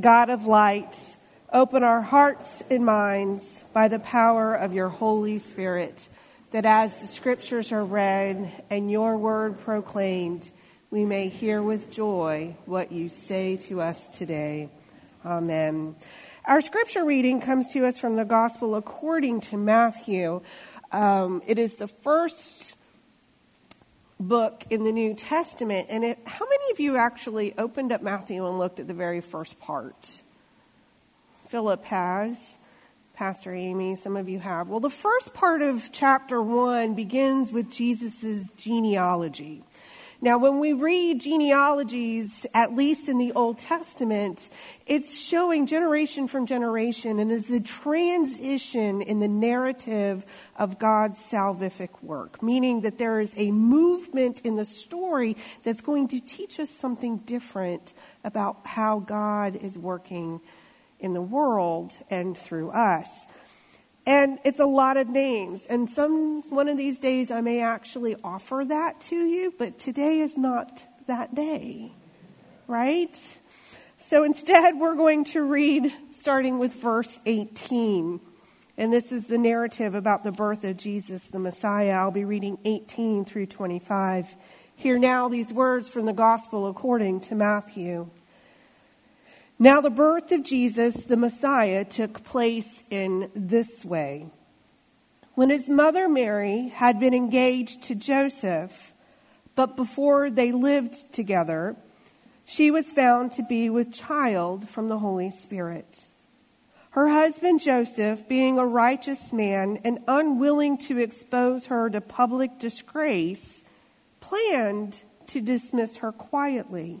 God of light, open our hearts and minds by the power of your Holy Spirit, that as the scriptures are read and your word proclaimed, we may hear with joy what you say to us today. Amen. Our scripture reading comes to us from the Gospel according to Matthew. Um, it is the first book in the New Testament. And it, how many of you actually opened up Matthew and looked at the very first part? Philip has. Pastor Amy, some of you have. Well, the first part of chapter one begins with Jesus' genealogy. Now, when we read genealogies, at least in the Old Testament, it's showing generation from generation and is a transition in the narrative of God's salvific work, meaning that there is a movement in the story that's going to teach us something different about how God is working in the world and through us. And it's a lot of names. And some one of these days I may actually offer that to you, but today is not that day. Right? So instead, we're going to read starting with verse 18. And this is the narrative about the birth of Jesus, the Messiah. I'll be reading 18 through 25. Hear now these words from the Gospel according to Matthew. Now, the birth of Jesus, the Messiah, took place in this way. When his mother Mary had been engaged to Joseph, but before they lived together, she was found to be with child from the Holy Spirit. Her husband Joseph, being a righteous man and unwilling to expose her to public disgrace, planned to dismiss her quietly.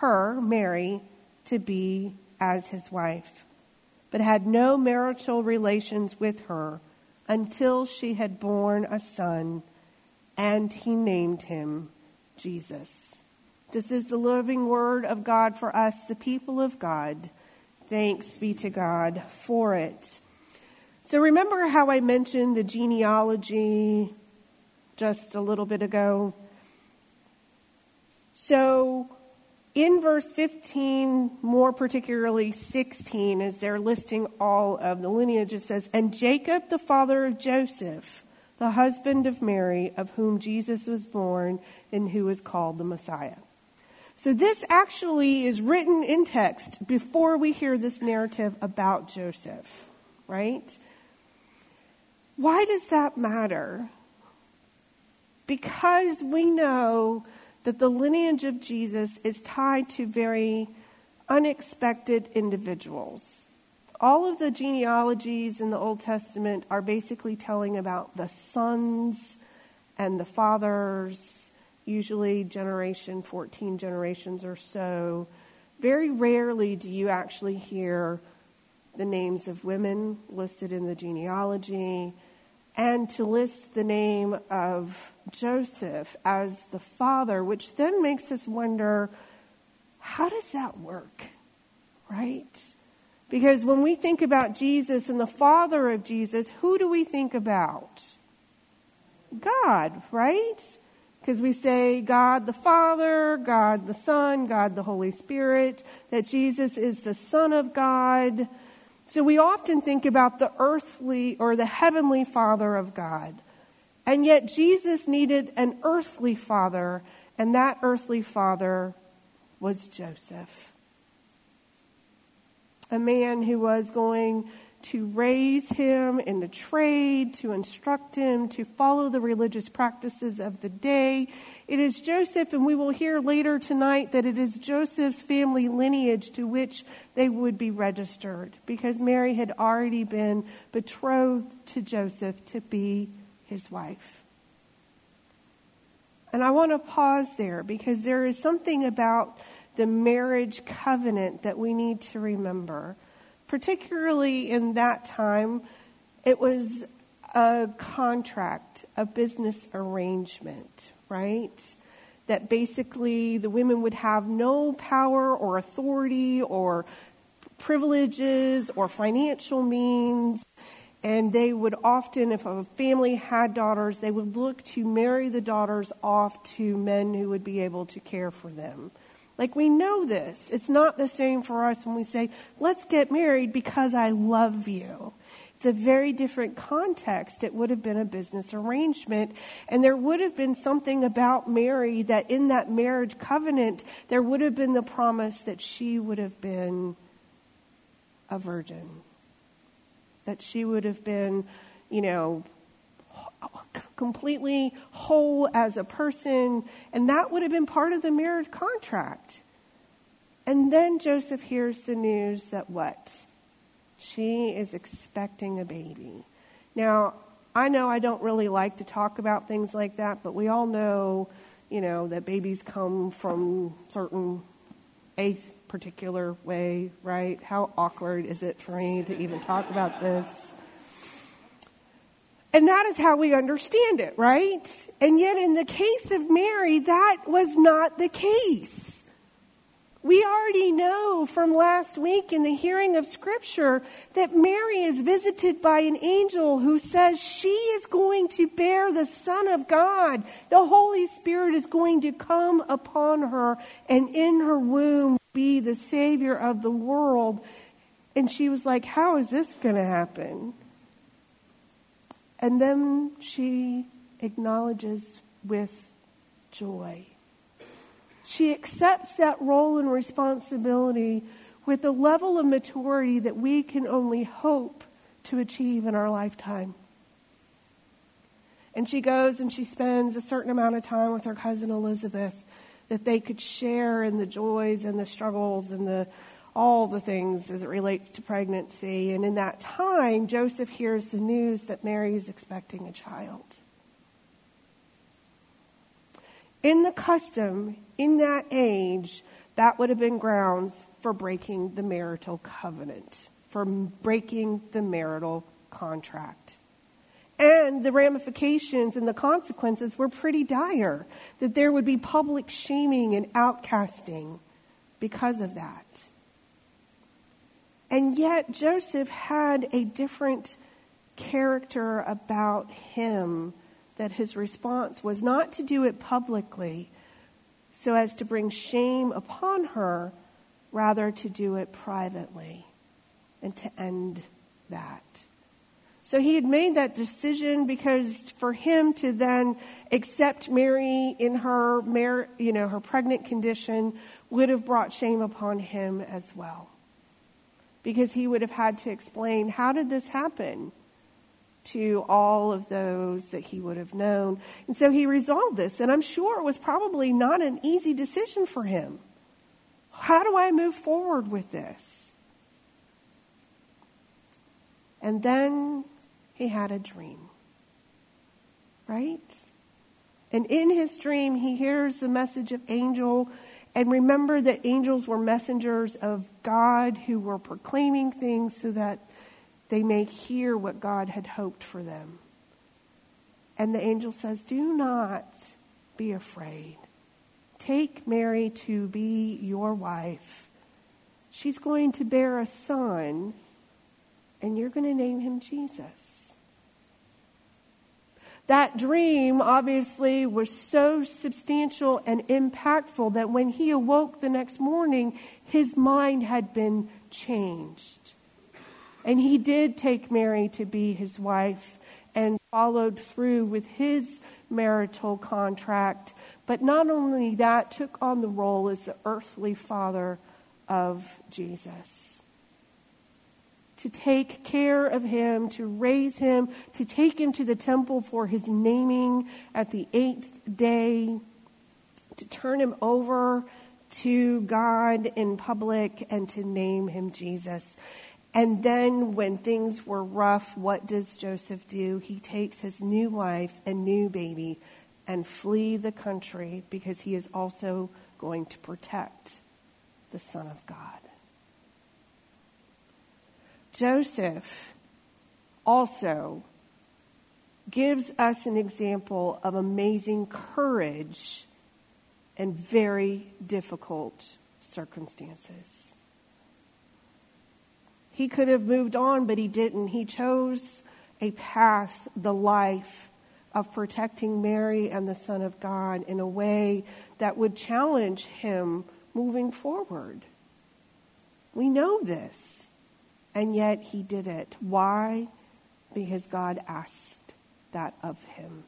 her, Mary, to be as his wife, but had no marital relations with her until she had borne a son, and he named him Jesus. This is the living word of God for us, the people of God. Thanks be to God for it. So, remember how I mentioned the genealogy just a little bit ago? So, in verse 15, more particularly 16, as they're listing all of the lineage, it says, And Jacob, the father of Joseph, the husband of Mary, of whom Jesus was born, and who is called the Messiah. So this actually is written in text before we hear this narrative about Joseph, right? Why does that matter? Because we know that the lineage of Jesus is tied to very unexpected individuals. All of the genealogies in the Old Testament are basically telling about the sons and the fathers, usually generation 14 generations or so. Very rarely do you actually hear the names of women listed in the genealogy and to list the name of Joseph as the father, which then makes us wonder how does that work? Right? Because when we think about Jesus and the father of Jesus, who do we think about? God, right? Because we say God the Father, God the Son, God the Holy Spirit, that Jesus is the Son of God. So we often think about the earthly or the heavenly Father of God. And yet Jesus needed an earthly father, and that earthly father was Joseph. a man who was going to raise him in the trade, to instruct him, to follow the religious practices of the day. It is Joseph, and we will hear later tonight that it is Joseph's family lineage to which they would be registered, because Mary had already been betrothed to Joseph to be his wife. And I want to pause there because there is something about the marriage covenant that we need to remember particularly in that time, it was a contract, a business arrangement, right? That basically the women would have no power or authority or privileges or financial means. And they would often, if a family had daughters, they would look to marry the daughters off to men who would be able to care for them. Like, we know this. It's not the same for us when we say, let's get married because I love you. It's a very different context. It would have been a business arrangement. And there would have been something about Mary that in that marriage covenant, there would have been the promise that she would have been a virgin, that she would have been, you know, completely whole as a person, and that would have been part of the marriage contract. And then Joseph hears the news that what? She is expecting a baby. Now, I know I don't really like to talk about things like that, but we all know, you know, that babies come from certain a particular way, right? How awkward is it for me to even talk about this? And that is how we understand it, right? And yet, in the case of Mary, that was not the case. We already know from last week in the hearing of Scripture that Mary is visited by an angel who says she is going to bear the Son of God. The Holy Spirit is going to come upon her and in her womb be the Savior of the world. And she was like, How is this going to happen? And then she acknowledges with joy. She accepts that role and responsibility with a level of maturity that we can only hope to achieve in our lifetime. And she goes and she spends a certain amount of time with her cousin Elizabeth that they could share in the joys and the struggles and the all the things as it relates to pregnancy. And in that time, Joseph hears the news that Mary is expecting a child. In the custom, in that age, that would have been grounds for breaking the marital covenant, for breaking the marital contract. And the ramifications and the consequences were pretty dire, that there would be public shaming and outcasting because of that. And yet, Joseph had a different character about him that his response was not to do it publicly so as to bring shame upon her, rather to do it privately and to end that. So he had made that decision because for him to then accept Mary in her, you know, her pregnant condition would have brought shame upon him as well because he would have had to explain how did this happen to all of those that he would have known. And so he resolved this, and I'm sure it was probably not an easy decision for him. How do I move forward with this? And then he had a dream. Right? And in his dream, he hears the message of angel and remember that angels were messengers of God who were proclaiming things so that they may hear what God had hoped for them. And the angel says, Do not be afraid. Take Mary to be your wife. She's going to bear a son, and you're going to name him Jesus. That dream obviously was so substantial and impactful that when he awoke the next morning, his mind had been changed. And he did take Mary to be his wife and followed through with his marital contract. But not only that, took on the role as the earthly father of Jesus. To take care of him, to raise him, to take him to the temple for his naming at the eighth day, to turn him over to God in public, and to name him Jesus. And then, when things were rough, what does Joseph do? He takes his new wife and new baby and flee the country because he is also going to protect the Son of God. Joseph also gives us an example of amazing courage in very difficult circumstances. He could have moved on, but he didn't. He chose a path, the life of protecting Mary and the Son of God in a way that would challenge him moving forward. We know this, and yet he did it. Why? Because God asked that of him.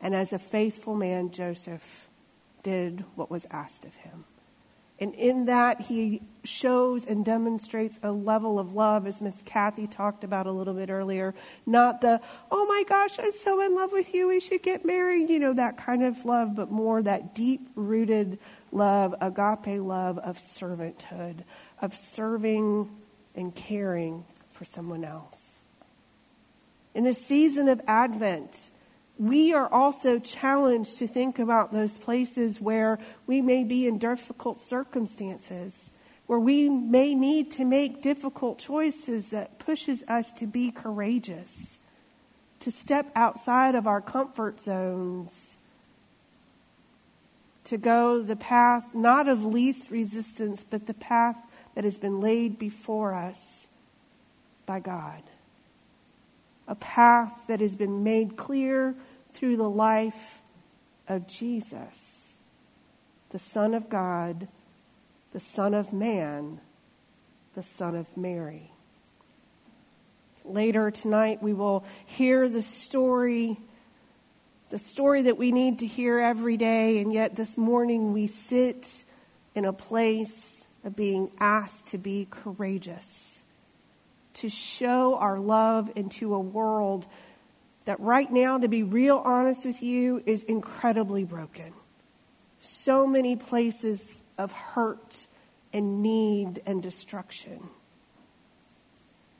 And as a faithful man, Joseph did what was asked of him. And in that, he shows and demonstrates a level of love, as Miss Kathy talked about a little bit earlier. Not the, oh my gosh, I'm so in love with you, we should get married, you know, that kind of love, but more that deep rooted love, agape love of servanthood, of serving and caring for someone else. In the season of Advent, we are also challenged to think about those places where we may be in difficult circumstances, where we may need to make difficult choices that pushes us to be courageous, to step outside of our comfort zones, to go the path not of least resistance, but the path that has been laid before us by God. A path that has been made clear through the life of Jesus, the Son of God, the Son of Man, the Son of Mary. Later tonight, we will hear the story, the story that we need to hear every day, and yet this morning we sit in a place of being asked to be courageous, to show our love into a world that right now, to be real honest with you, is incredibly broken. So many places of hurt and need and destruction.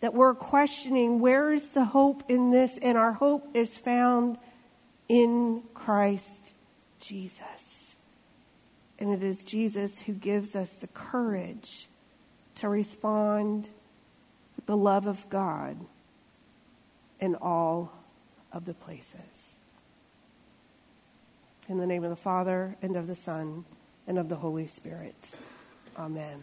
That we're questioning where is the hope in this, and our hope is found in Christ Jesus. And it is Jesus who gives us the courage to respond with the love of God in all of the places. In the name of the Father, and of the Son, and of the Holy Spirit. Amen.